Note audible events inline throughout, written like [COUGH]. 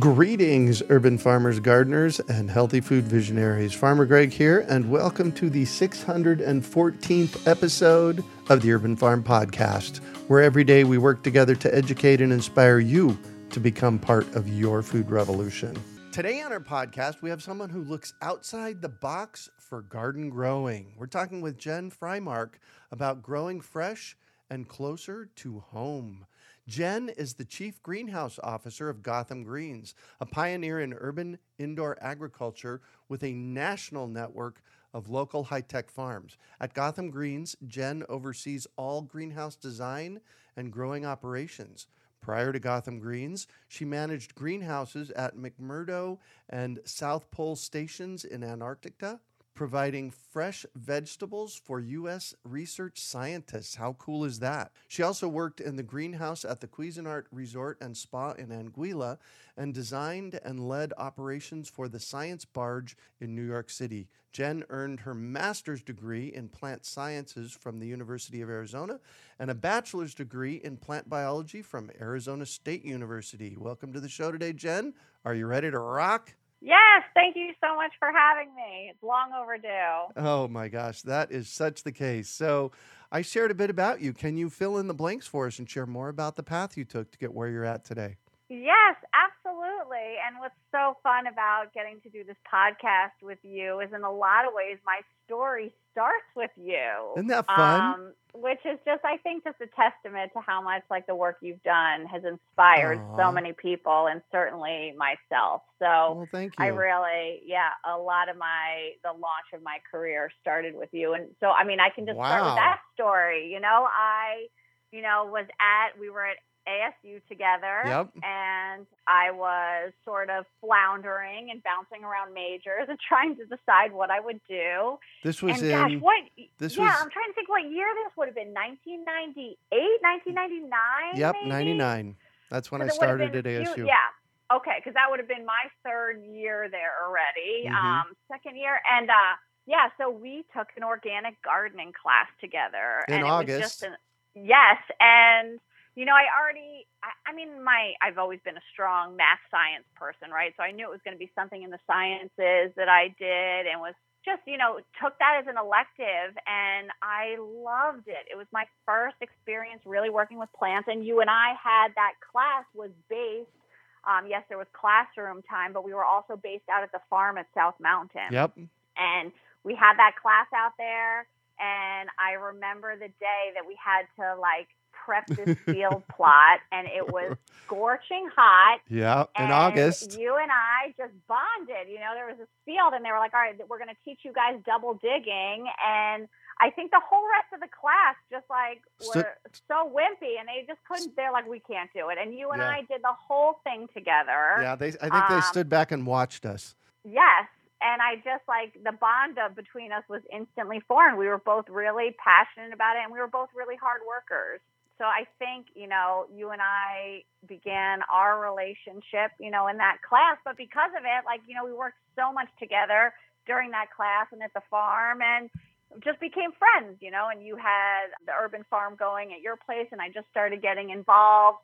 Greetings, urban farmers, gardeners, and healthy food visionaries. Farmer Greg here, and welcome to the 614th episode of the Urban Farm Podcast, where every day we work together to educate and inspire you to become part of your food revolution. Today on our podcast, we have someone who looks outside the box for garden growing. We're talking with Jenn Frymark about growing fresh and closer to home. Jenn is the Chief Greenhouse Officer of Gotham Greens, a pioneer in urban indoor agriculture with a national network of local high tech farms. At Gotham Greens, Jenn oversees all greenhouse design and growing operations. Prior to Gotham Greens, she managed greenhouses at McMurdo and South Pole stations in Antarctica providing fresh vegetables for U.S. research scientists. How cool is that? She also worked in the greenhouse at the Cuisinart Resort and Spa in Anguilla and designed and led operations for the Science Barge in New York City. Jenn earned her master's degree in plant sciences from the University of Arizona and a bachelor's degree in plant biology from Arizona State University. Welcome to the show today, Jenn. Are you ready to rock? Yes, thank you so much for having me. It's long overdue. Oh my gosh, that is such the case. So, I shared a bit about you. Can you fill in the blanks for us and share more about the path you took to get where you're at today? Yes, absolutely. And what's so fun about getting to do this podcast with you is in a lot of ways my story starts with you. Isn't that fun? Um, which is just, I think, just a testament to how much like the work you've done has inspired Aww. so many people and certainly myself. So well, thank you. I really, yeah, a lot of my, the launch of my career started with you. And so, I mean, I can just wow. start with that story. You know, I, you know, was at, we were at ASU together. Yep. And I was sort of floundering and bouncing around majors and [LAUGHS] trying to decide what I would do. This was and in. Gosh, what? This yeah, was, I'm trying to think what year this would have been 1998, 1999? Yep, maybe? 99. That's when I started at ASU. yeah. Okay, because that would have been my third year there already, mm-hmm. um, second year. And uh, yeah, so we took an organic gardening class together. In and August. It was just an, yes. And you know, I already, I, I, mean, my, I've always been a strong math science person, right? So I knew it was going to be something in the sciences that I did and was just, you know, took that as an elective and I loved it. It was my first experience really working with plants. And you and I had that class was based, um, yes, there was classroom time, but we were also based out at the farm at South Mountain. Yep. And we had that class out there. And I remember the day that we had to like prepped this field plot and it was [LAUGHS] scorching hot. Yeah, in August. You and I just bonded. You know, there was this field and they were like, all right, we're going to teach you guys double digging. And I think the whole rest of the class just like were so wimpy and they just couldn't, they're like, we can't do it. And you and yeah. I did the whole thing together. Yeah, they, I think um, they stood back and watched us. Yes and I just like the bond of between us was instantly formed. We were both really passionate about it, and we were both really hard workers so I think, you know, you and I began our relationship, you know, in that class. But because of it, like, you know, we worked so much together during that class and at the farm. And just became friends, you know, and you had the urban farm going at your place, and I just started getting involved.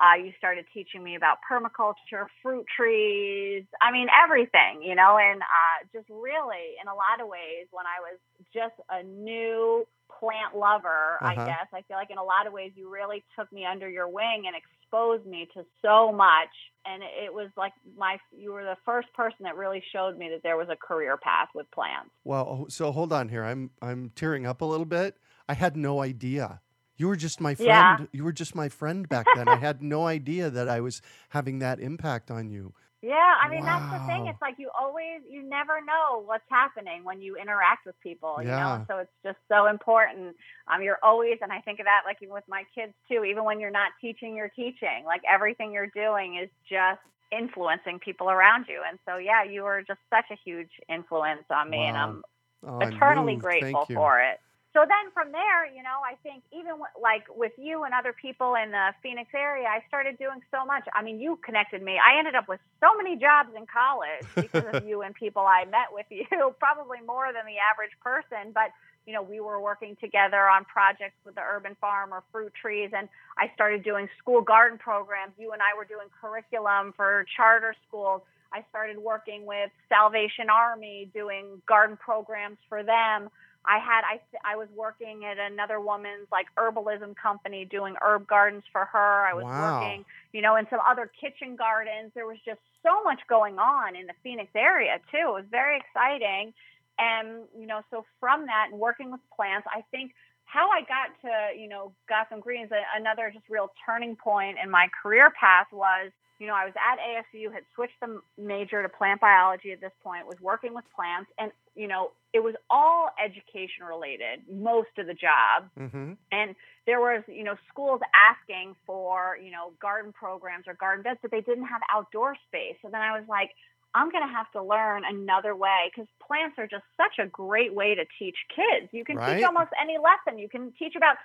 Uh, you started teaching me about permaculture, fruit trees, I mean, everything, you know, and uh, just really, in a lot of ways, when I was just a new plant lover, uh-huh. I guess, I feel like in a lot of ways, you really took me under your wing and exposed me to so much. And it was like my, you were the first person that really showed me that there was a career path with plants. Well, so hold on here. I'm, I'm tearing up a little bit. I had no idea. You were just my friend. Yeah. You were just my friend back then. I had no idea that I was having that impact on you. Yeah, I mean wow. that's the thing. It's like you always you never know what's happening when you interact with people, you yeah. know. So it's just so important. Um you're always and I think of that like even with my kids too, even when you're not teaching, you're teaching. Like everything you're doing is just influencing people around you. And so yeah, you were just such a huge influence on me wow. and I'm oh, eternally grateful for it so then from there, you know, I think even w- like with you and other people in the Phoenix area, I started doing so much. I mean, you connected me. I ended up with so many jobs in college because of [LAUGHS] you and people I met with you, [LAUGHS] probably more than the average person. But, you know, we were working together on projects with the urban farm or fruit trees. And I started doing school garden programs. You and I were doing curriculum for charter schools. I started working with Salvation Army, doing garden programs for them. I had I I was working at another woman's like herbalism company doing herb gardens for her. I was wow. working, you know, in some other kitchen gardens. There was just so much going on in the Phoenix area too. It was very exciting. And, you know, so from that and working with plants, I think how I got to, you know, Gotham Greens, another just real turning point in my career path was you know, I was at ASU, had switched the major to plant biology at this point, was working with plants, and you know, it was all education related, most of the job. Mm-hmm. And there was, you know, schools asking for, you know, garden programs or garden beds, but they didn't have outdoor space. So then I was like, I'm going to have to learn another way because plants are just such a great way to teach kids. You can right? teach almost any lesson. You can teach about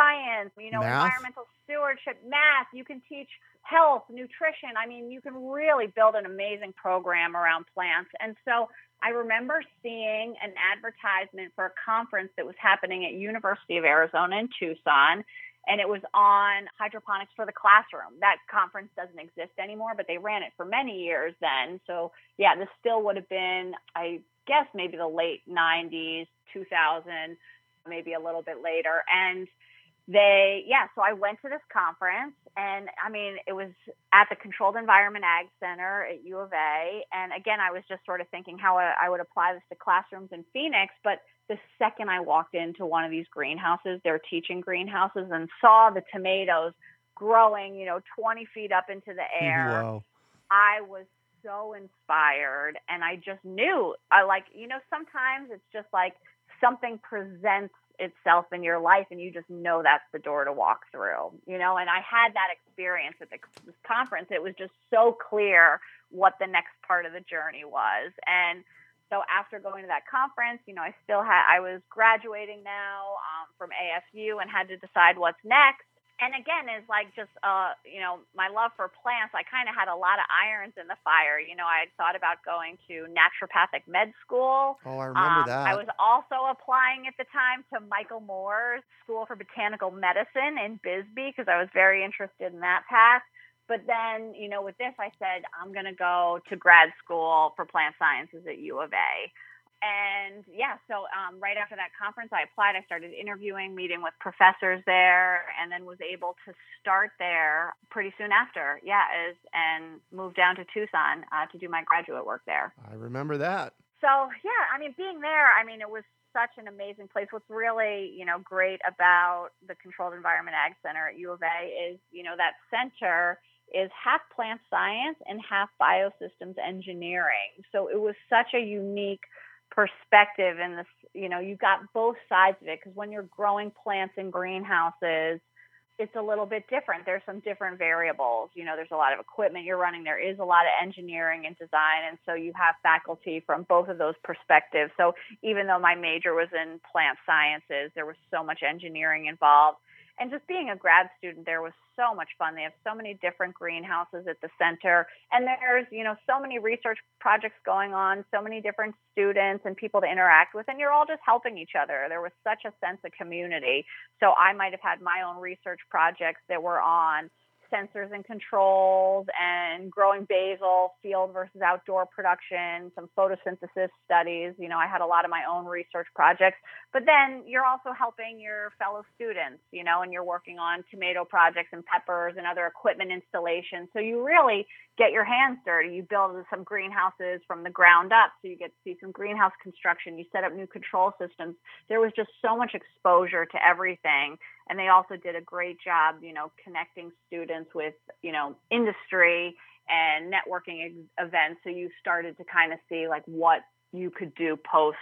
science, you know, math. environmental stewardship, math. You can teach health, nutrition. I mean, you can really build an amazing program around plants. And so I remember seeing an advertisement for a conference that was happening at University of Arizona in Tucson and it was on hydroponics for the classroom. That conference doesn't exist anymore, but they ran it for many years then. So, yeah, this still would have been I guess maybe the late 90s, 2000, maybe a little bit later. And they yeah so i went to this conference and i mean it was at the controlled environment ag center at u of a and again i was just sort of thinking how i would apply this to classrooms in phoenix but the second i walked into one of these greenhouses they're teaching greenhouses and saw the tomatoes growing you know 20 feet up into the [LAUGHS] air wow. i was so inspired and i just knew i like you know sometimes it's just like something presents itself in your life and you just know that's the door to walk through you know? And i had that experience at the, conference. It was just so clear what the next part of the journey was. And so after going to that conference you know i still had i was graduating now um, from asu and had to decide what's next and again is like just uh you know my love for plants i kind of had a lot of irons in the fire you know i had thought about going to naturopathic med school. Oh i remember um, that. i was also applying at the time to michael moore's school for botanical medicine in bisbee because i was very interested in that path. But then you know with this i said i'm going to go to grad school for plant sciences at u of a and yeah, so um, right after that conference, I applied. I started interviewing, meeting with professors there, and then was able to start there pretty soon after. Yeah, as, and moved down to Tucson uh, to do my graduate work there. I remember that. So yeah, I mean, being there, I mean, it was such an amazing place. What's really, you know, great about the Controlled Environment Ag Center at U of A is, you know, that center is half plant science and half biosystems engineering. So it was such a unique perspective and this you know you got both sides of it because when you're growing plants in greenhouses it's a little bit different. There's some different variables you know there's a lot of equipment you're running there is a lot of engineering and design and so you have faculty from both of those perspectives. So even though my major was in plant sciences there was so much engineering involved and just being a grad student there was so much fun. They have so many different greenhouses at the center. And there's you know so many research projects going on so many different students and people to interact with. And you're all just helping each other. There was such a sense of community. So i might have had my own research projects that were on sensors and controls and growing basil, field versus outdoor production, some photosynthesis studies. You know, I had a lot of my own research projects, but then you're also helping your fellow students, you know, and you're working on tomato projects and peppers and other equipment installations. So you really get your hands dirty. You build some greenhouses from the ground up. So you get to see some greenhouse construction. You set up new control systems. There was just so much exposure to everything and they also did a great job, you know, connecting students with, you know, industry and networking ex- events. So you started to kind of see like what you could do post,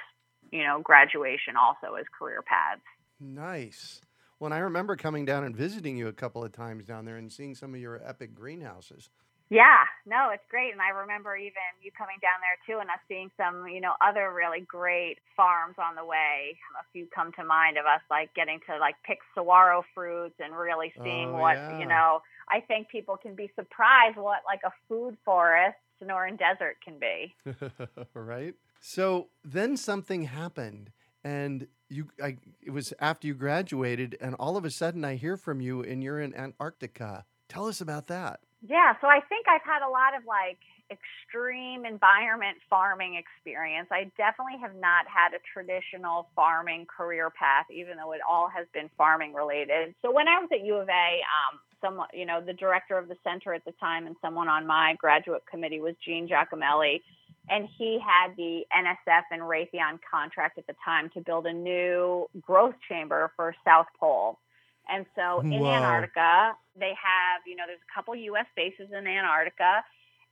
you know, graduation also as career paths. Nice. Well, I remember coming down and visiting you a couple of times down there and seeing some of your epic greenhouses. Yeah, no, it's great. And I remember even you coming down there too and us seeing some, you know, other really great farms on the way. A few come to mind of us like getting to like pick saguaro fruits and really seeing Oh, what, yeah. you know, I think people can be surprised what like a food forest Sonoran Desert can be. [LAUGHS] right? So then something happened and you I it was after you graduated and all of a sudden I hear from you and you're in Antarctica. Tell us about that. Yeah, so I think I've had a lot of like extreme environment farming experience. I definitely have not had a traditional farming career path, even though it all has been farming related. So when I was at U of A, um, you know, the director of the center at the time and someone on my graduate committee was Gene Giacomelli. And he had the NSF and Raytheon contract at the time to build a new growth chamber for South Pole. And so oh, in Wow. Antarctica, they have, you know, there's a couple US bases in Antarctica.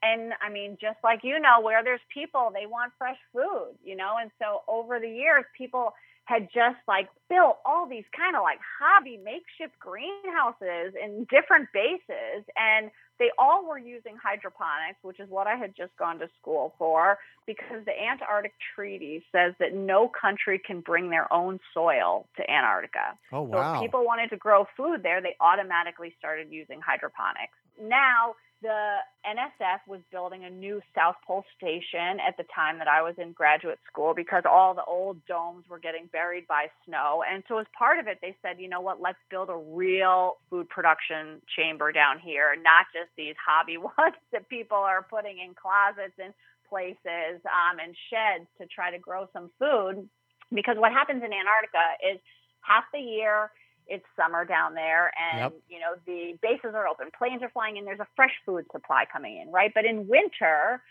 And I mean, just like you know, where there's people, they want fresh food, you know? And so over the years, people had just like built all these kind of like hobby makeshift greenhouses in different bases. And they all were using hydroponics, which is what I had just gone to school for, because the Antarctic Treaty says that no country can bring their own soil to Antarctica. Oh So if people wanted to grow food there, they automatically started using hydroponics. Now, the NSF was building a new South Pole station at the time that I was in graduate school because all the old domes were getting buried by snow. And so, as part of it, they said, you know what, let's build a real food production chamber down here, not just these hobby [LAUGHS] ones that people are putting in closets and places um, and sheds to try to grow some food. Because what happens in Antarctica is half the year it's summer down there and Yep. you know the bases are open planes are flying in there's a fresh food supply coming in right? But in winter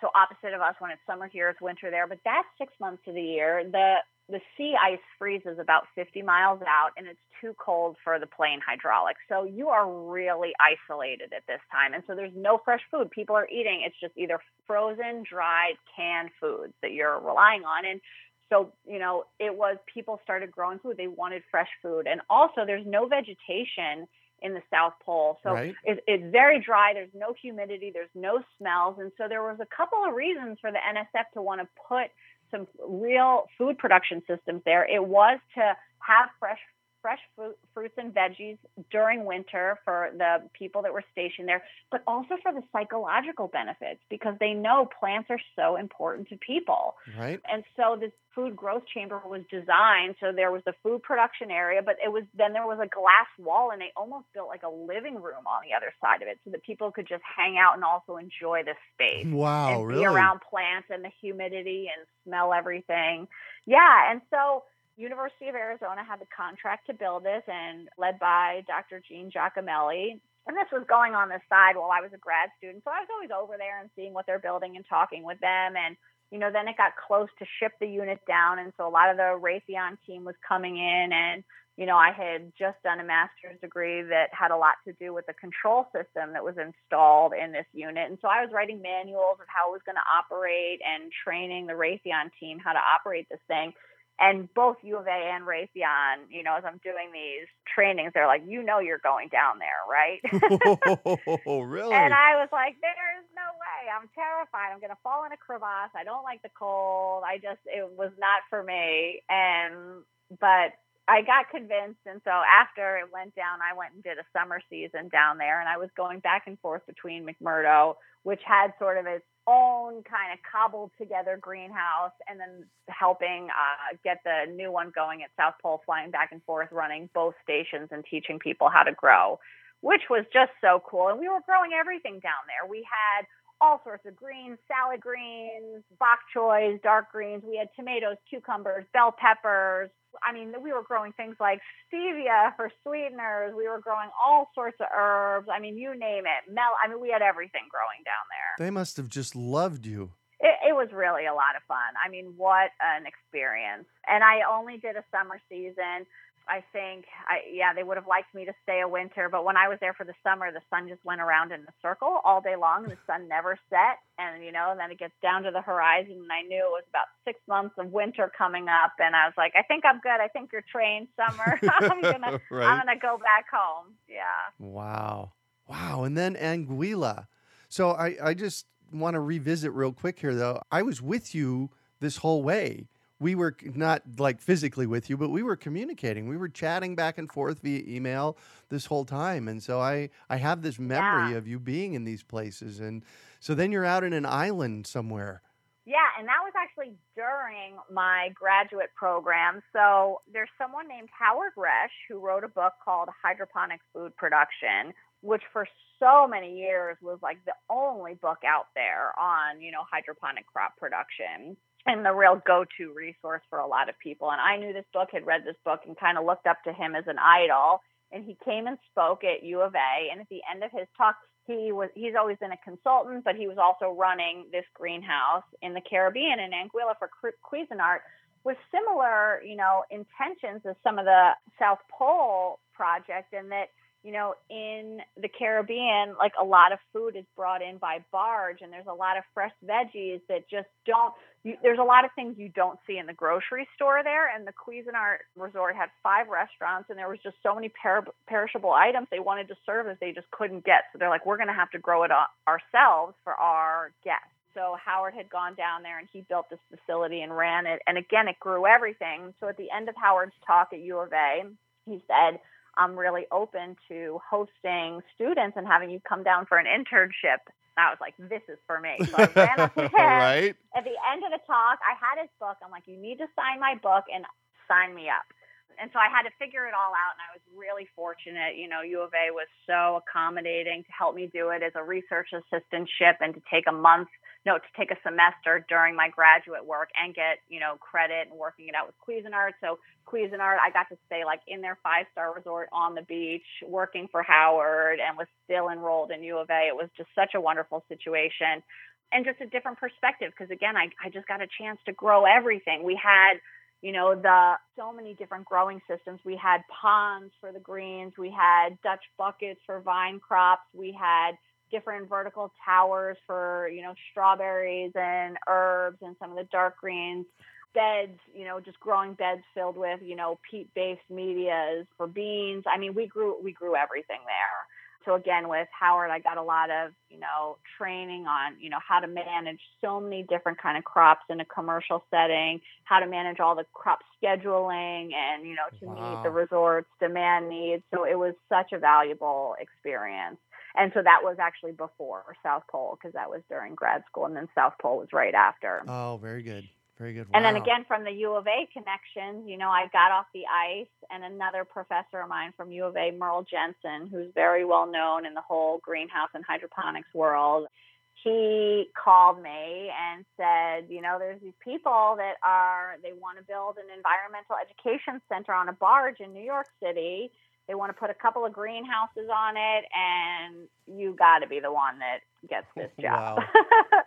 so opposite of us when it's summer here it's winter there but that's six months of the year. The the sea ice freezes about 50 miles out and it's too cold for the plane hydraulics. So you are really isolated at this time. And so there's no fresh food. People are eating. It's just either frozen dried canned foods that you're relying on. And so, you know, it was people started growing food. They wanted fresh food. And also, there's no vegetation in the South Pole. So Right. it, it's very dry. There's no humidity. There's no smells. And so there was a couple of reasons for the NSF to want to put some real food production systems there. It was to have fresh fresh fruit, fruits and veggies during winter for the people that were stationed there, but also for the psychological benefits because they know plants are so important to people. Right? And so this food growth chamber was designed so there was the food production area, but it was then there was a glass wall and they almost built like a living room on the other side of it so that people could just hang out and also enjoy the space [LAUGHS] Wow, and really? be around plants and the humidity and smell everything. Yeah, and so University of Arizona had the contract to build this and led by Dr. Gene Giacomelli. And this was going on the side while I was a grad student. So I was always over there and seeing what they're building and talking with them. And, you know, then it got close to ship the unit down. And so a lot of the Raytheon team was coming in. And, you know, I had just done a master's degree that had a lot to do with the control system that was installed in this unit. And so I was writing manuals of how it was going to operate and training the Raytheon team how to operate this thing and both U of A and Raytheon, you know, as I'm doing these trainings, they're like, you know, you're going down there, right? [LAUGHS] oh, really? and I was like, there's no way. I'm terrified. I'm going to fall in a crevasse. I don't like the cold. I just, it was not for me. And, but I got convinced, and so after it went down, I went and did a summer season down there, and I was going back and forth between McMurdo, which had sort of its own kind of cobbled together greenhouse, and then helping uh, get the new one going at South Pole, flying back and forth, running both stations and teaching people how to grow, which was just so cool. And we were growing everything down there. We had all sorts of greens, salad greens, bok choys, dark greens. We had tomatoes, cucumbers, bell peppers. I mean, we were growing things like stevia for sweeteners. We were growing all sorts of herbs. I mean, you name it. Mel. I mean, we had everything growing down there. They must have just loved you. It, it was really a lot of fun. I mean, what an experience. And I only did a summer season. I think, I, yeah, they would have liked me to stay a winter, but when I was there for the summer, the sun just went around in a circle all day long, and the sun never set. And you know, and then it gets down to the horizon, and I knew it was about six months of winter coming up, and I was like, I think I'm good. I think you're trained, summer. [LAUGHS] I'm gonna, [LAUGHS] right. I'm gonna go back home. Yeah. Wow, wow, and then Anguilla. So I, I just want to revisit real quick here, though. I was with you this whole way we were not like physically with you, but we were communicating. We were chatting back and forth via email this whole time. And so I, I have this memory yeah. of you being in these places. And so then you're out in an island somewhere. Yeah, and that was actually during my graduate program. So there's someone named Howard Resh who wrote a book called Hydroponic Food Production, which for so many years was like the only book out there on, you know, hydroponic crop production and the real go-to resource for a lot of people. And I knew this book, had read this book, and kind of looked up to him as an idol. And he came and spoke at U of A. And at the end of his talk, he was he's always been a consultant, but he was also running this greenhouse in the Caribbean in Anguilla for Cuisinart with similar, you know, intentions as some of the South Pole project, and that you know, in the Caribbean, like a lot of food is brought in by barge, and there's a lot of fresh veggies that just don't. You, there's a lot of things you don't see in the grocery store there. And the Cuisinart Resort had five restaurants, and there was just so many per- perishable items they wanted to serve that they just couldn't get. So they're like, we're going to have to grow it ourselves for our guests. So Howard had gone down there and he built this facility and ran it. And again, it grew everything. So at the end of Howard's talk at U of A, he said, I'm really open to hosting students and having you come down for an internship. I was like, this is for me. So I [LAUGHS] ran up to him. right. At the end of the talk, I had his book. I'm like, you need to sign my book and sign me up. And so I had to figure it all out. And I was really fortunate. You know, U of A was so accommodating to help me do it as a research assistantship and to take a month no, to take a semester during my graduate work and get, you know, credit and working it out with Cuisinart. So Cuisinart, I got to stay like in their five star resort on the beach, working for Howard and was still enrolled in U of A. It was just such a wonderful situation and just a different perspective because again, I, I just got a chance to grow everything. We had you know the so many different growing systems we had ponds for the greens we had dutch buckets for vine crops we had different vertical towers for you know strawberries and herbs and some of the dark greens. Beds you know just growing beds filled with you know peat based medias for beans. I mean we grew we grew everything there. So again with howard i got a lot of you know training on you know how to manage so many different kind of crops in a commercial setting how to manage all the crop scheduling and you know to wow. meet the resort's demand needs. So it was such a valuable experience and so that was actually before South Pole because that was during grad school, and then South Pole was right after. Oh, very good. Very good. Wow. And then again from the U of A connections, you know, I got off the ice, and another professor of mine from U of A, Merle Jensen, who's very well known in the whole greenhouse and hydroponics world, he called me and said, you know, there's these people that are, they want to build an environmental education center on a barge in New York City they want to put a couple of greenhouses on it, and you got to be the one that gets this [LAUGHS] job. Wow. [LAUGHS]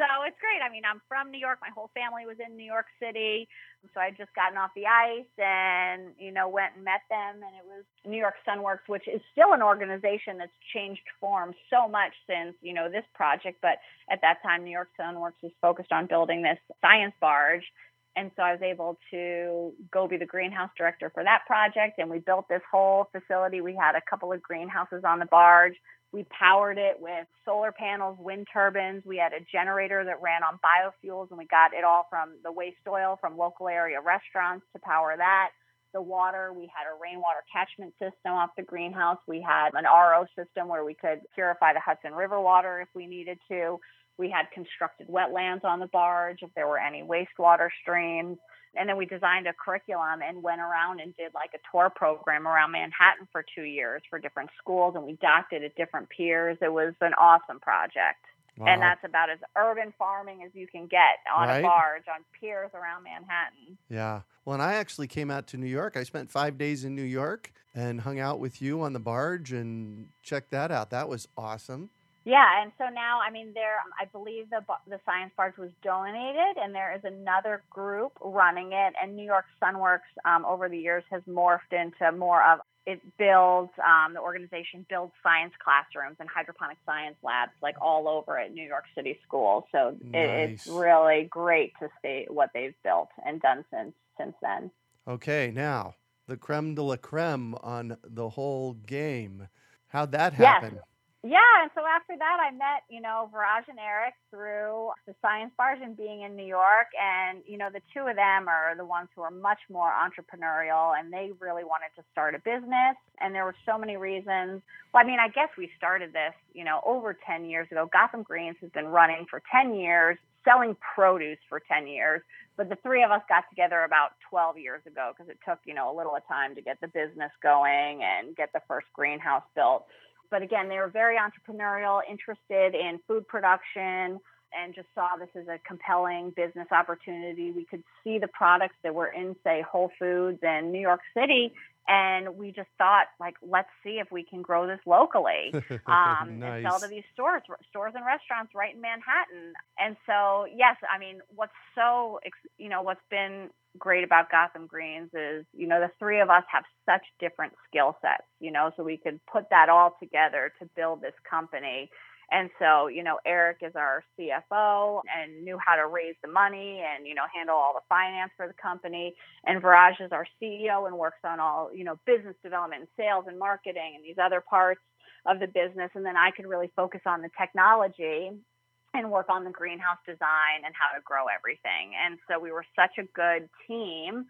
so it's great. I mean, I'm from New York. My whole family was in New York City. So I just gotten off the ice and, you know, went and met them. And it was New York Sunworks, which is still an organization that's changed form so much since, you know, this project. But at that time, New York Sunworks was focused on building this science barge and so I was able to go be the greenhouse director for that project. And we built this whole facility. We had a couple of greenhouses on the barge. We powered it with solar panels, wind turbines. We had a generator that ran on biofuels, and we got it all from the waste oil from local area restaurants to power that. the water. We had a rainwater catchment system off the greenhouse. We had an RO system where we could purify the Hudson River water if we needed to. We had constructed wetlands on the barge if there were any wastewater streams. And then we designed a curriculum and went around and did like a tour program around Manhattan for two years for different schools. And we docked it at different piers. It was an awesome project. Wow. And that's about as urban farming as you can get on right? a barge on piers around Manhattan. Yeah. Well, and I actually came out to New York. I spent five days in New York and hung out with you on the barge and checked that out. That was awesome. Yeah, and so now, I mean, there, I believe the the science barge was donated, and there is another group running it. And New York Sunworks, um, over the years, has morphed into more of it builds um, the organization builds science classrooms and hydroponic science labs like all over at New York City schools. So nice. it, it's really great to see what they've built and done since since then. Okay, now the creme de la creme on the whole game. How'd that happen? Yes yeah, and so after that, I met you know Viraj and Eric through the Science Barge and being in New York, and you know the two of them are the ones who are much more entrepreneurial, and they really wanted to start a business, and there were so many reasons. Well, I mean, I guess we started this you know over ten years ago. Gotham Greens has been running for ten years, selling produce for ten years, but the three of us got together about 12 years ago because it took you know a little of time to get the business going and get the first greenhouse built but again, they were very entrepreneurial, interested in food production, and just saw this as a compelling business opportunity. We could see the products that were in, say, Whole Foods and New York City, and we just thought, like, let's see if we can grow this locally [LAUGHS] um, nice. and sell to these stores, stores and restaurants right in Manhattan. And so, yes, I mean, what's so, you know, what's been great about Gotham Greens is, you know, the three of us have such different skill sets, you know, so we could put that all together to build this company. And so, you know, Eric is our CFO and knew how to raise the money and, you know, handle all the finance for the company. And Viraj is our CEO and works on all, you know, business development and sales and marketing and these other parts of the business. And then I could really focus on the technology and work on the greenhouse design and how to grow everything. And so we were such a good team.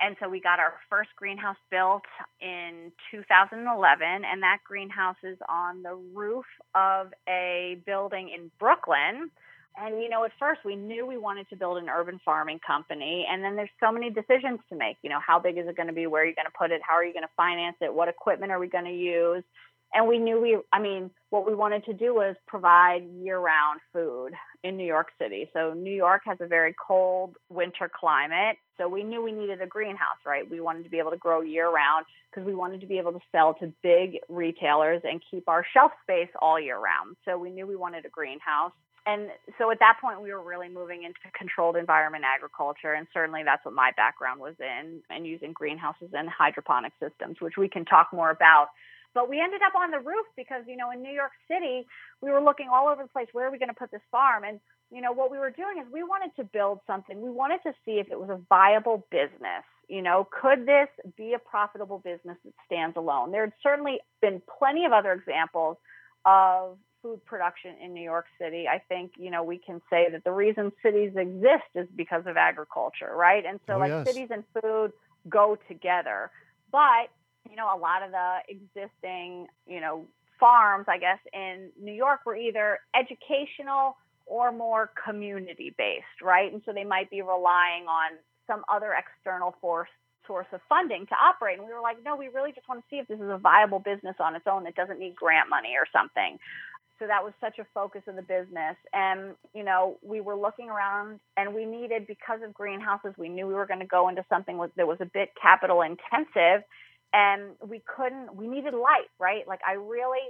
And so we got our first greenhouse built in 2011, and that greenhouse is on the roof of a building in Brooklyn. And, you know, at first we knew we wanted to build an urban farming company. And then there's so many decisions to make. You know, how big is it going to be? Where are you going to put it? How are you going to finance it? What equipment are we going to use? and we knew we i mean what we wanted to do was provide year round food in new york city. So new york has a very cold winter climate. So we knew we needed a greenhouse right? We wanted to be able to grow year round because we wanted to be able to sell to big retailers and keep our shelf space all year round. So we knew we wanted a greenhouse. And so at that point we were really moving into controlled environment agriculture. And certainly that's what my background was in and using greenhouses and hydroponic systems which we can talk more about but we ended up on the roof because, you know, in New York City, we were looking all over the place. Where are we going to put this farm? And, you know, what we were doing is we wanted to build something. We wanted to see if it was a viable business. You know, could this be a profitable business that stands alone? There had certainly been plenty of other examples of food production in New York City. I think, you know, we can say that the reason cities exist is because of agriculture, right? And so, oh, like, yes. cities and food go together. But you know, a lot of the existing, you know, farms, I guess, in New York were either educational or more community based, right? And so they might be relying on some other external force source of funding to operate. And we were like, no, we really just want to see if this is a viable business on its own that doesn't need grant money or something. So that was such a focus of the business. And, you know, we were looking around and we needed, because of greenhouses, we knew we were going to go into something that was a bit capital intensive and we couldn't we needed light right? Like i really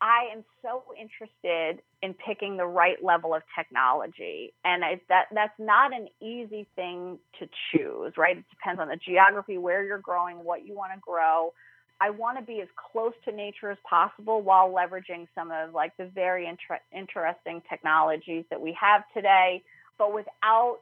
i am so interested in picking the right level of technology. And I, that that's not an easy thing to choose right? It depends on the geography where you're growing what you want to grow. I want to be as close to nature as possible while leveraging some of like the very inter- interesting technologies that we have today but without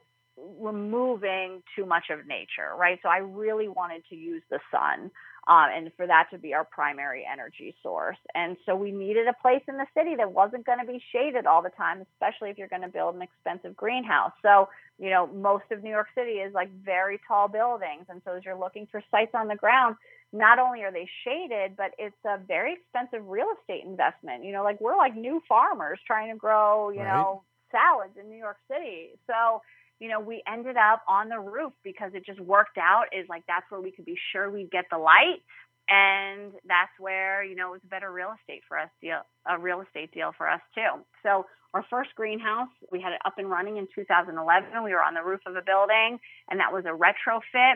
removing too much of nature right? So i really wanted to use the sun um, and for that to be our primary energy source. And so we needed a place in the city that wasn't going to be shaded all the time, especially if you're going to build an expensive greenhouse. So, you know, most of New York City is like very tall buildings. And so as you're looking for sites on the ground, not only are they shaded, but it's a very expensive real estate investment. You know, like we're like new farmers trying to grow, you right. know, salads in New York City. So, you know, we ended up on the roof because it just worked out. Is like that's where we could be sure we'd get the light, and that's where you know it was a better real estate for us deal, a real estate deal for us too. So our first greenhouse, we had it up and running in 2011. We were on the roof of a building, and that was a retrofit.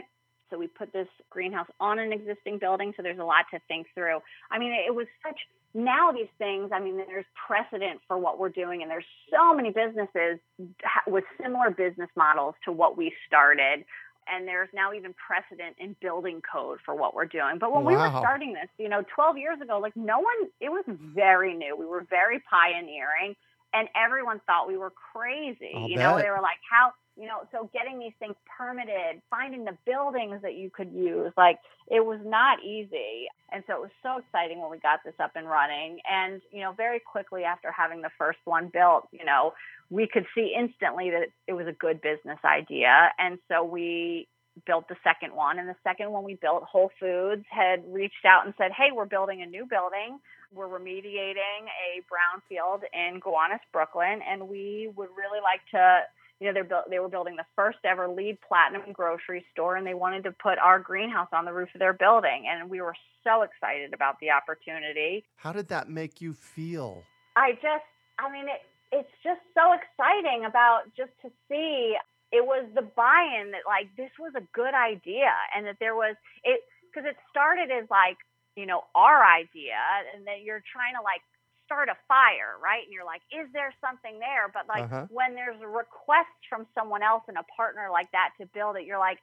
So we put this greenhouse on an existing building. So there's a lot to think through. I mean, it was such now these things, I mean, there's precedent for what we're doing, and there's so many businesses with similar business models to what we started. And there's now even precedent in building code for what we're doing. But when wow. we were starting this, you know, 12 years ago, like no one, it was very new. We were very pioneering, and everyone thought we were crazy. I'll you bet. know, they were like, how, you know so getting these things permitted finding the buildings that you could use like it was not easy and so it was so exciting when we got this up and running and you know very quickly after having the first one built you know we could see instantly that it was a good business idea and so we built the second one and the second one we built whole foods had reached out and said hey we're building a new building we're remediating a brownfield in gowanus brooklyn and we would really like to you know, they're they were building the first ever LEED platinum grocery store and they wanted to put our greenhouse on the roof of their building. And we were so excited about the opportunity. How did that make you feel? I just, I mean, it, it's just so exciting about just to see it was the buy-in that like this was a good idea and that there was it because it started as like you know our idea and that you're trying to like start a fire, right? And you're like, is there something there? But like uh-huh. when there's a request from someone else and a partner like that to build it, you're like,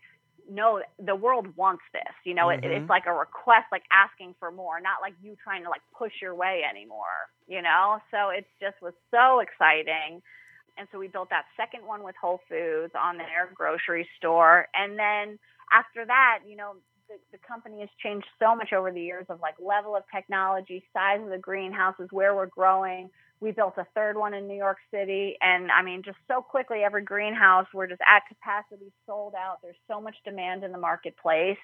no, the world wants this. You know, mm-hmm. it, it's like a request, like asking for more, not like you trying to like push your way anymore. You know, so it just was so exciting. And so we built that second one with Whole Foods on their grocery store, and then after that, you know, the, the company has changed so much over the years of like level of technology, size of the greenhouses, where we're growing. We built a third one in New York City. And I mean, just so quickly, every greenhouse, we're just at capacity, sold out. There's so much demand in the marketplace.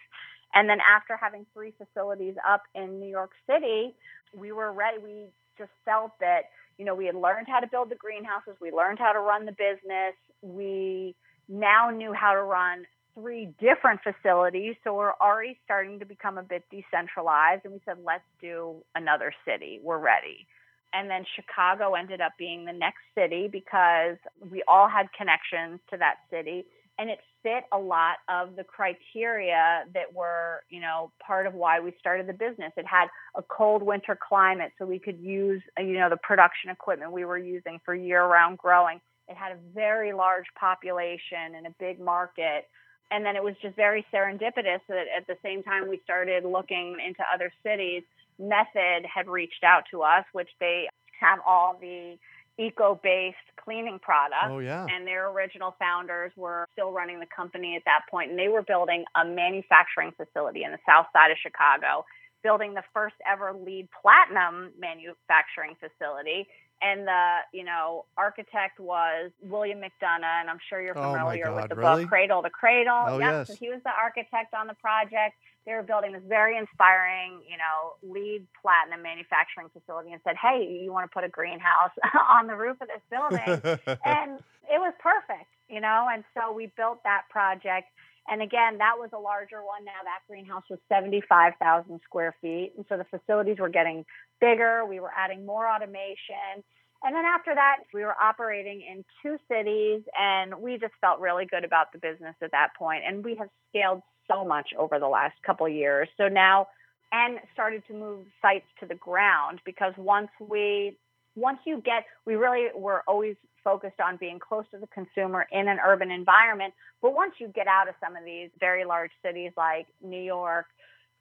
And then after having three facilities up in New York City, we were ready. We just felt that, you know, we had learned how to build the greenhouses, we learned how to run the business. We now knew how to run three different facilities. So we're already starting to become a bit decentralized. And we said, let's do another city. We're ready. And then Chicago ended up being the next city because we all had connections to that city. And it fit a lot of the criteria that were, you know, part of why we started the business. It had a cold winter climate, so we could use, you know, the production equipment we were using for year round growing. It had a very large population and a big market and then it was just very serendipitous that at the same time we started looking into other cities, Method had reached out to us, which they have all the eco-based cleaning products. Oh yeah. And their original founders were still running the company at that point, and they were building a manufacturing facility in the south side of Chicago, building the first ever LEED platinum manufacturing facility and the you know architect was William McDonough, and I'm sure you're oh, familiar oh with the really? book Cradle to Cradle. Oh, yep. yes. So he was the architect on the project. They were building this very inspiring, you know, LEED platinum manufacturing facility, and said, "Hey, you want to put a greenhouse [LAUGHS] on the roof of this building?" [LAUGHS] and it was perfect, you know. And so we built that project and again, that was a larger one. Now that greenhouse was 75,000 square feet. And so the facilities were getting bigger. We were adding more automation. And then after that, we were operating in two cities and we just felt really good about the business at that point. And we have scaled so much over the last couple years. So now, and started to move sites to the ground because once we once you get, we really were always focused on being close to the consumer in an urban environment. But once you get out of some of these very large cities like New York,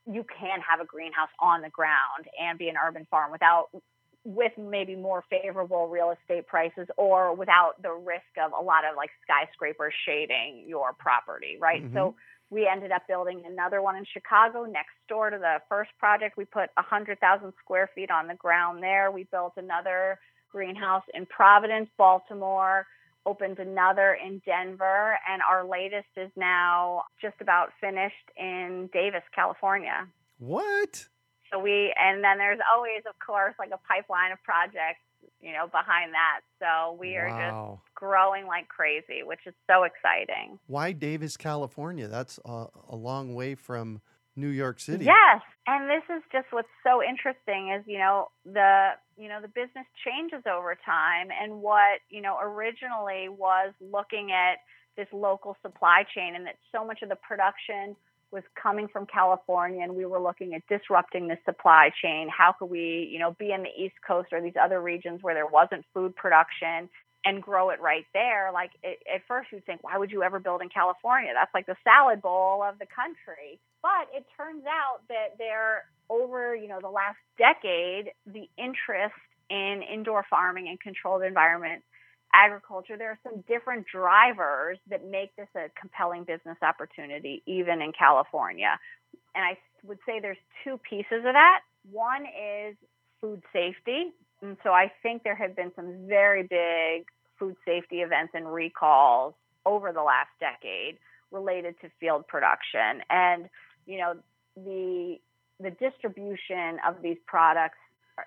you can have a greenhouse on the ground and be an urban farm without with maybe more favorable real estate prices or without the risk of a lot of like skyscrapers shading your property, right? Mm-hmm. So we ended up building another one in Chicago next door to the first project. We put 100,000 square feet on the ground there. We built another greenhouse in Providence, Baltimore, opened another in Denver, and our latest is now just about finished in Davis, California. What? So we, and then there's always, of course, like a pipeline of projects you know, behind that. So we are wow. just growing like crazy, which is so exciting. Why Davis, California? That's a, a long way from New York City. Yes, and this is just what's so interesting is you know the you know the business changes over time, and what you know originally was looking at this local supply chain, and that so much of the production was coming from California and we were looking at disrupting the supply chain. How could we, you know, be in the East Coast or these other regions where there wasn't food production and grow it right there? Like it, at first you'd think, why would you ever build in California? That's like the salad bowl of the country. But it turns out that there over, you know, the last decade, the interest in indoor farming and controlled environment agriculture, there are some different drivers that make this a compelling business opportunity, even in California. And I would say there's two pieces of that. One is food safety. And so I think there have been some very big food safety events and recalls over the last decade related to field production. And, you know, the the distribution of these products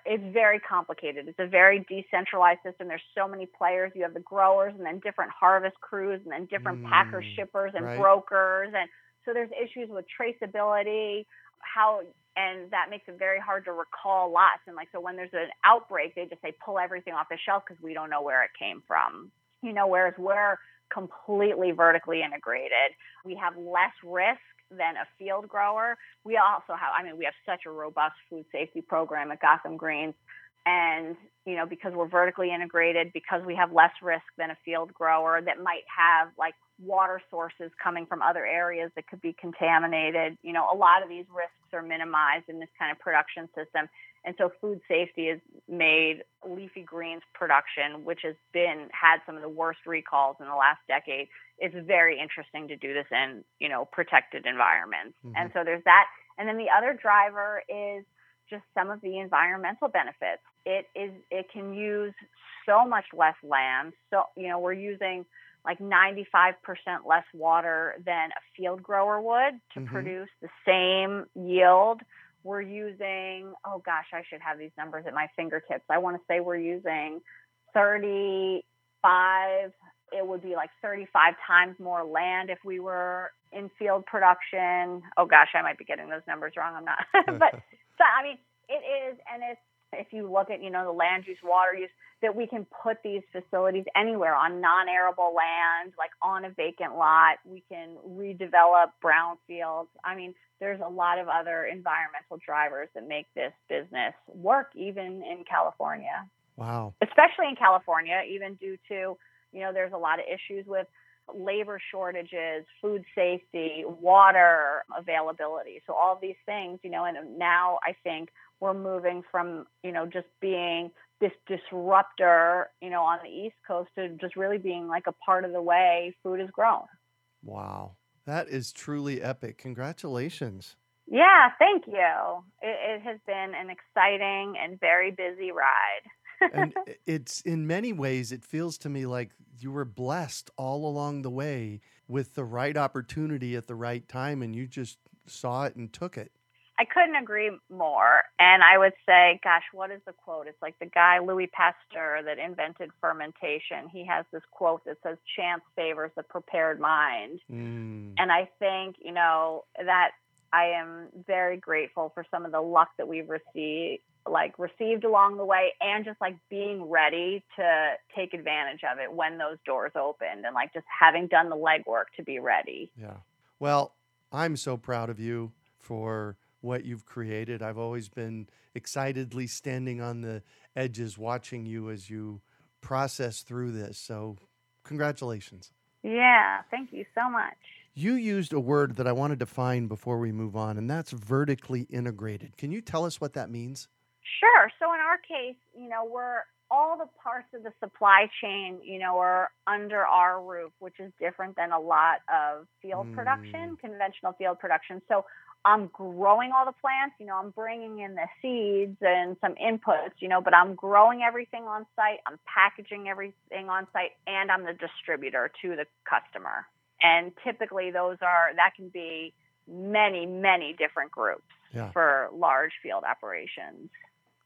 it's very complicated. It's a very decentralized system. There's so many players. You have the growers and then different harvest crews and then different mm, packers, shippers, and right. brokers. And so there's issues with traceability, how and that makes it very hard to recall lots. And like so when there's an outbreak, they just say pull everything off the shelf because we don't know where it came from. You know, whereas we're completely vertically integrated, we have less risk than a field grower. We also have, I mean, we have such a robust food safety program at Gotham Greens. And, you know, because we're vertically integrated, because we have less risk than a field grower that might have like water sources coming from other areas that could be contaminated, you know, a lot of these risks are minimized in this kind of production system. And so food safety has made leafy greens production, which has been had some of the worst recalls in the last decade, it's very interesting to do this in you know protected environments. Mm-hmm. and so there's that. And then the other driver is just some of the environmental benefits. It is it can use so much less land. So you know we're using like 95% less water than a field grower would to mm-hmm. produce the same yield we're using oh gosh i should have these numbers at my fingertips i want to say we're using 35 it would be like 35 times more land if we were in field production. Oh gosh, I might be getting those numbers wrong. I'm not. [LAUGHS] but [LAUGHS] so, I mean, it is, and it's if you look at you know the land use, water use, that we can put these facilities anywhere on non-arable land, like on a vacant lot. We can redevelop brownfields. I mean, there's a lot of other environmental drivers that make this business work, even in California. Wow. Especially in California, even due to you know, there's a lot of issues with labor shortages, food safety, water availability. So all these things, you know, and now I think we're moving from, you know, just being this disruptor, you know, on the East Coast to just really being like a part of the way food is grown. Wow. That is truly epic. Congratulations. Yeah, thank you. It, it has been an exciting and very busy ride [LAUGHS] and it's in many ways, it feels to me like you were blessed all along the way with the right opportunity at the right time, and you just saw it and took it. I couldn't agree more. And I would say, gosh, what is the quote? It's like the guy, Louis Pasteur, that invented fermentation. He has this quote that says, chance favors the prepared mind. Mm. And I think, you know, that I am very grateful for some of the luck that we've received like received along the way and just like being ready to take advantage of it when those doors opened and like just having done the legwork to be ready. Yeah. Well, I'm so proud of you for what you've created. I've always been excitedly standing on the edges watching you as you process through this. So, congratulations. Yeah, thank you so much. You used a word that I want to define before we move on, and that's vertically integrated. Can you tell us what that means? Sure. So in our case, you know, we're all the parts of the supply chain, you know, are under our roof, which is different than a lot of field mm. production, conventional field production. So I'm growing all the plants, you know, I'm bringing in the seeds and some inputs, you know, but I'm growing everything on site, I'm packaging everything on site, and I'm the distributor to the customer. And typically, those are that can be many, many different groups yeah. for large field operations.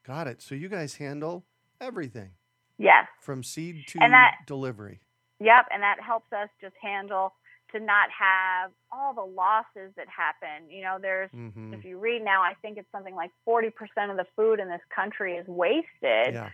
Got it. So you guys handle everything. Yes. From seed to that, delivery. Yep, and that helps us just handle to not have all the losses that happen. You know, there's mm-hmm. if you read now, I think it's something like 40% of the food in this country is wasted. Yeah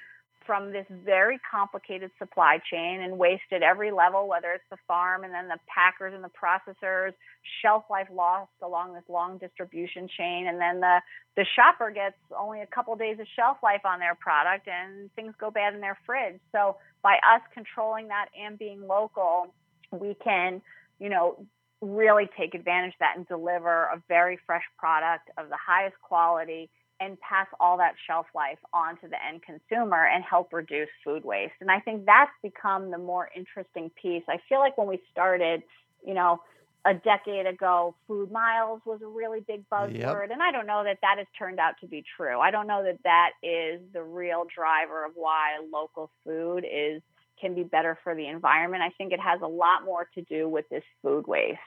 from this very complicated supply chain and wasted every level, whether it's the farm and then the packers and the processors, shelf life lost along this long distribution chain, and then the the shopper gets only a couple of days of shelf life on their product and things go bad in their fridge. So by us controlling that and being local, we can, you know, really take advantage of that and deliver a very fresh product of the highest quality and pass all that shelf life on to the end consumer and help reduce food waste. And I think that's become the more interesting piece. I feel like when we started, you know, a decade ago, food miles was a really big buzzword. Yep. And I don't know that that has turned out to be true. I don't know that that is the real driver of why local food is can be better for the environment. I think it has a lot more to do with this food waste.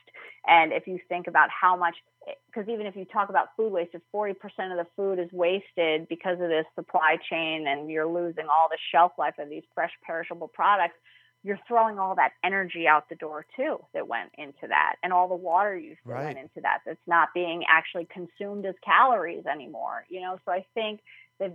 And if you think about how much, eh, because even if you talk about food waste, if 40% of the food is wasted because of this supply chain and you're losing all the shelf life of these fresh perishable products, you're throwing all that energy out the door too that went into that and all the water use that right. went into that that's not being actually consumed as calories anymore you know so i think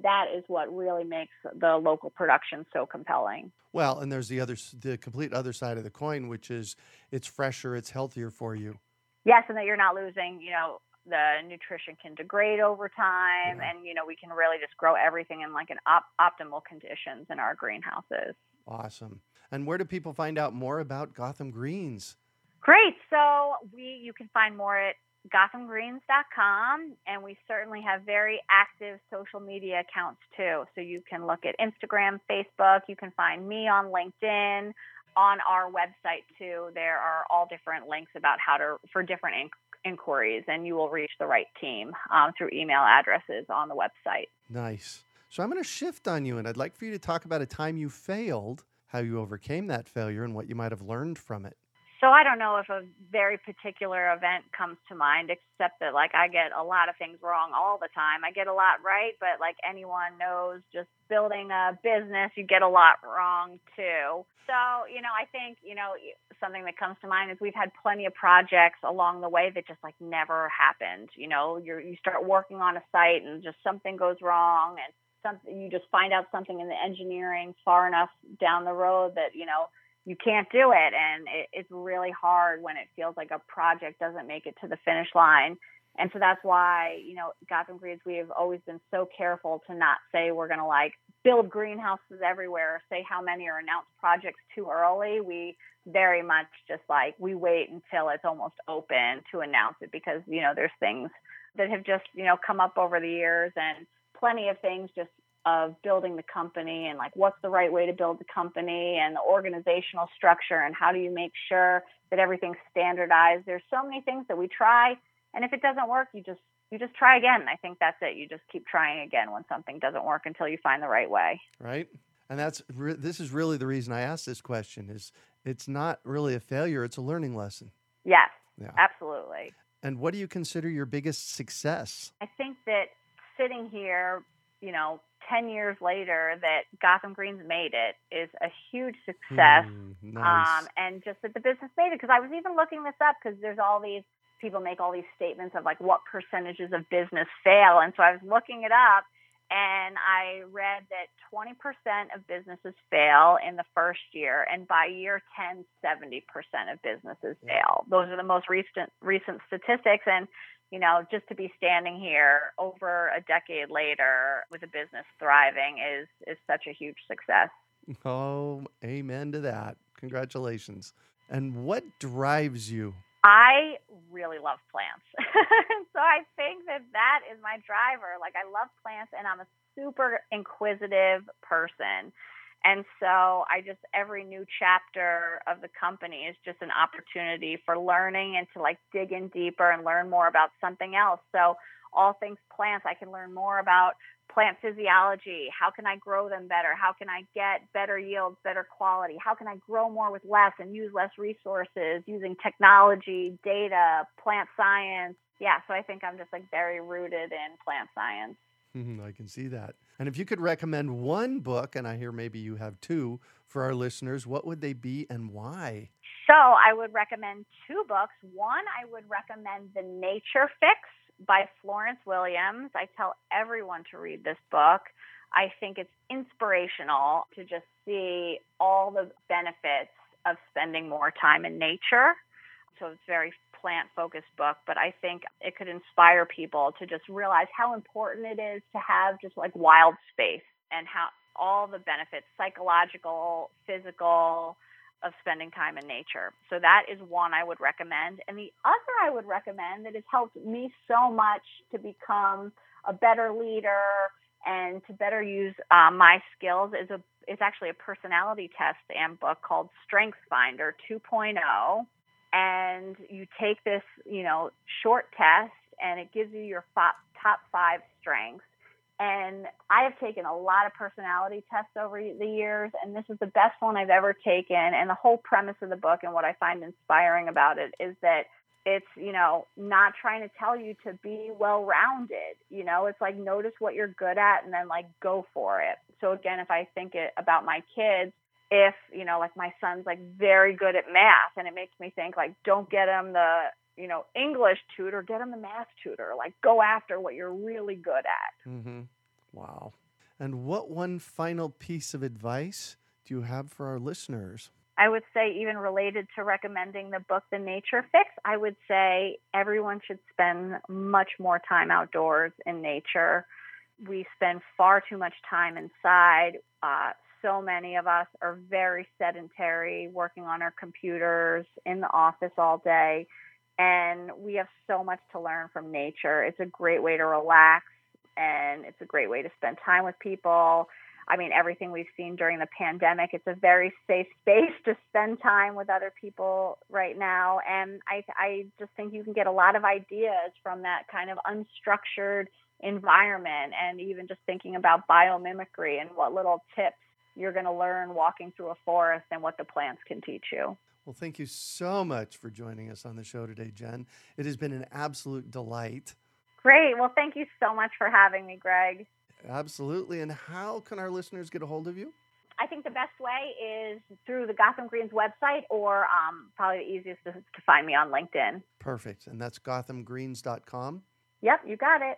that is what really makes the local production so compelling. Well, and there's the other, the complete other side of the coin, which is it's fresher, it's healthier for you. Yes, and that you're not losing, you know, the nutrition can degrade over time, yeah. and you know we can really just grow everything in like an op- optimal conditions in our greenhouses. Awesome. And where do people find out more about Gotham Greens? Great. So we you can find more at gothamgreens.com and we certainly have very active social media accounts too. So you can look at instagram facebook. You can find me on linkedin on our website too. There are all different links about how to for different inquiries and you will reach the right team um, through email addresses on the website. Nice. So i'm going to shift on you and i'd like for you to talk about a time you failed how you overcame that failure and what you might have learned from it so I don't know if a very particular event comes to mind, except that like I get a lot of things wrong all the time. I get a lot right, but like anyone knows, just building a business, you get a lot wrong too. So, you know, I think, you know, something that comes to mind is we've had plenty of projects along the way that just like never happened. You know, you you start working on a site and just something goes wrong and something you just find out something in the engineering far enough down the road that, you know, you can't do it. And it, it's really hard when it feels like a project doesn't make it to the finish line. And so that's why you know gotham greens we have always been so careful to not say we're going to like build greenhouses everywhere say how many or announce projects too early. We very much just like we wait until it's almost open to announce it because you know there's things that have just you know come up over the years and plenty of things just of building the company and like what's the right way to build the company and the organizational structure and how do you make sure that everything's standardized? There's so many things that we try and if it doesn't work you just you just try again. I think that's it. You just keep trying again when something doesn't work until you find the right way. Right? And that's this is really the reason i asked this question is it's not really a failure it's a learning lesson. Yes. Yeah. absolutely. And what do you consider your biggest success? I think that sitting here you know 10 years later that Gotham Greens made it is a huge success. Mm, nice. um, and just that the business made it. Because I was even looking this up because there's all these people make all these statements of like what percentages of business fail. And so I was looking it up and I read that 20% of businesses fail in the first year, and by year 10, 70% of businesses fail. Those are the most recent recent statistics, and you know, just to be standing here over a decade later with a business thriving is is such a huge success. Oh, amen to that. Congratulations. And what drives you? I really love plants. [LAUGHS] so I think that that is my driver. Like I love plants and I'm a super inquisitive person. And so I just, every new chapter of the company is just an opportunity for learning and to like dig in deeper and learn more about something else. So, all things plants, I can learn more about plant physiology. How can I grow them better? How can I get better yields, better quality? How can I grow more with less and use less resources using technology, data, plant science? Yeah, so I think I'm just like very rooted in plant science. Mm-hmm, I can see that. And if you could recommend one book, and I hear maybe you have two for our listeners, what would they be and why? So I would recommend two books. One, I would recommend The Nature Fix by Florence Williams. I tell everyone to read this book. I think it's inspirational to just see all the benefits of spending more time in nature. So it's a very plant focused book, but I think it could inspire people to just realize how important it is to have just like wild space and how all the benefits psychological, physical of spending time in nature. So that is one I would recommend. And the other I would recommend that has helped me so much to become a better leader and to better use uh, my skills is a is actually a personality test and book called Strengths Finder 2.0 and you take this, you know, short test and it gives you your top five strengths. And I have taken a lot of personality tests over the years, and this is the best one I've ever taken. And the whole premise of the book and what I find inspiring about it is that it's, you know, not trying to tell you to be well rounded. You know, it's like notice what you're good at and then like go for it. So, again, if I think it, about my kids, if you know like my son's like very good at math and it makes me think like don't get him the you know english tutor get him the math tutor. Like go after what you're really good at. Mm-hmm. wow. And what one final piece of advice do you have for our listeners? I would say even related to recommending the book the nature fix i would say everyone should spend much more time outdoors in nature. We spend far too much time inside uh, so many of us are very sedentary, working on our computers in the office all day. And we have so much to learn from nature. It's a great way to relax and it's a great way to spend time with people. I mean, everything we've seen during the pandemic, it's a very safe space to spend time with other people right now. And I, I just think you can get a lot of ideas from that kind of unstructured environment and even just thinking about biomimicry and what little tips you're going to learn walking through a forest and what the plants can teach you. Well, thank you so much for joining us on the show today, Jenn. It has been an absolute delight. Great. Well, thank you so much for having me, Greg. Absolutely. And how can our listeners get a hold of you? I think the best way is through the Gotham Greens website, or um, probably the easiest is to find me on LinkedIn. Perfect. And that's gothamgreens.com. Yep, you got it.